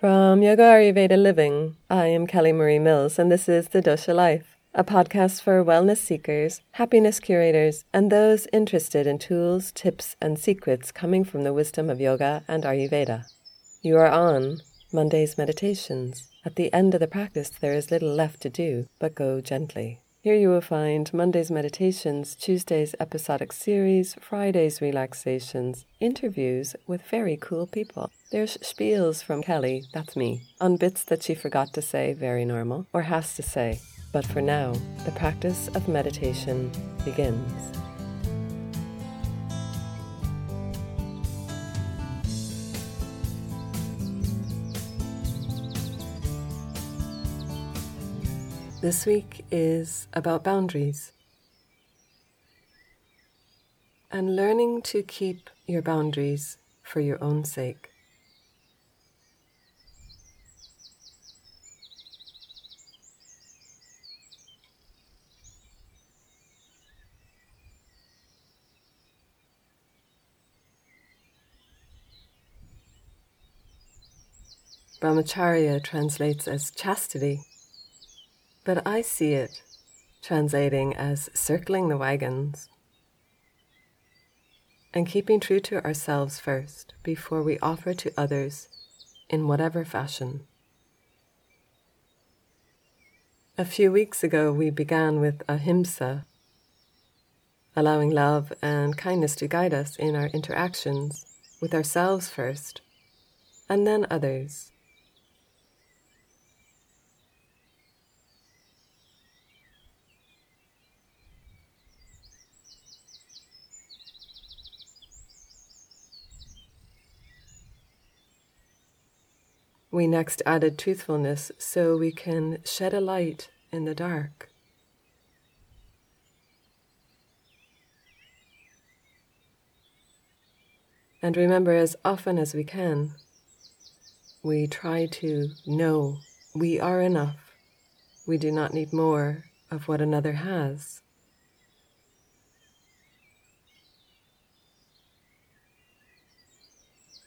From Yoga Ayurveda Living, I am Kelly Marie Mills, and this is The Dosha Life, a podcast for wellness seekers, happiness curators, and those interested in tools, tips, and secrets coming from the wisdom of yoga and Ayurveda. You are on Monday's Meditations. At the end of the practice, there is little left to do but go gently. Here you will find Monday's meditations, Tuesday's episodic series, Friday's relaxations, interviews with very cool people. There's spiels from Kelly, that's me, on bits that she forgot to say, very normal, or has to say. But for now, the practice of meditation begins. This week is about boundaries and learning to keep your boundaries for your own sake. Brahmacharya translates as chastity but I see it translating as circling the wagons and keeping true to ourselves first before we offer to others in whatever fashion. A few weeks ago, we began with ahimsa, allowing love and kindness to guide us in our interactions with ourselves first, and then others. We next added truthfulness so we can shed a light in the dark. And remember, as often as we can, we try to know we are enough. We do not need more of what another has.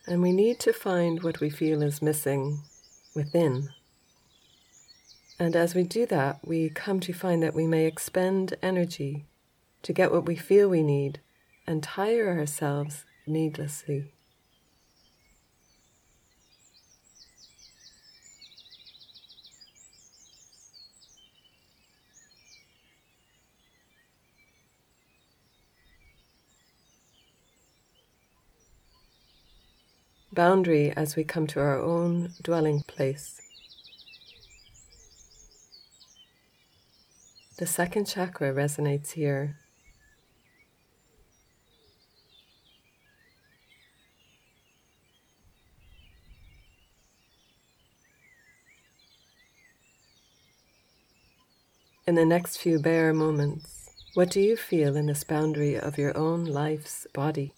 And we need to find what we feel is missing within. And as we do that, we come to find that we may expend energy to get what we feel we need and tire ourselves needlessly. Boundary as we come to our own dwelling place. The second chakra resonates here. In the next few bare moments, what do you feel in this boundary of your own life's body?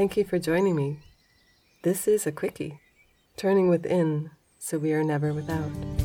Thank you for joining me. This is a quickie, turning within so we are never without.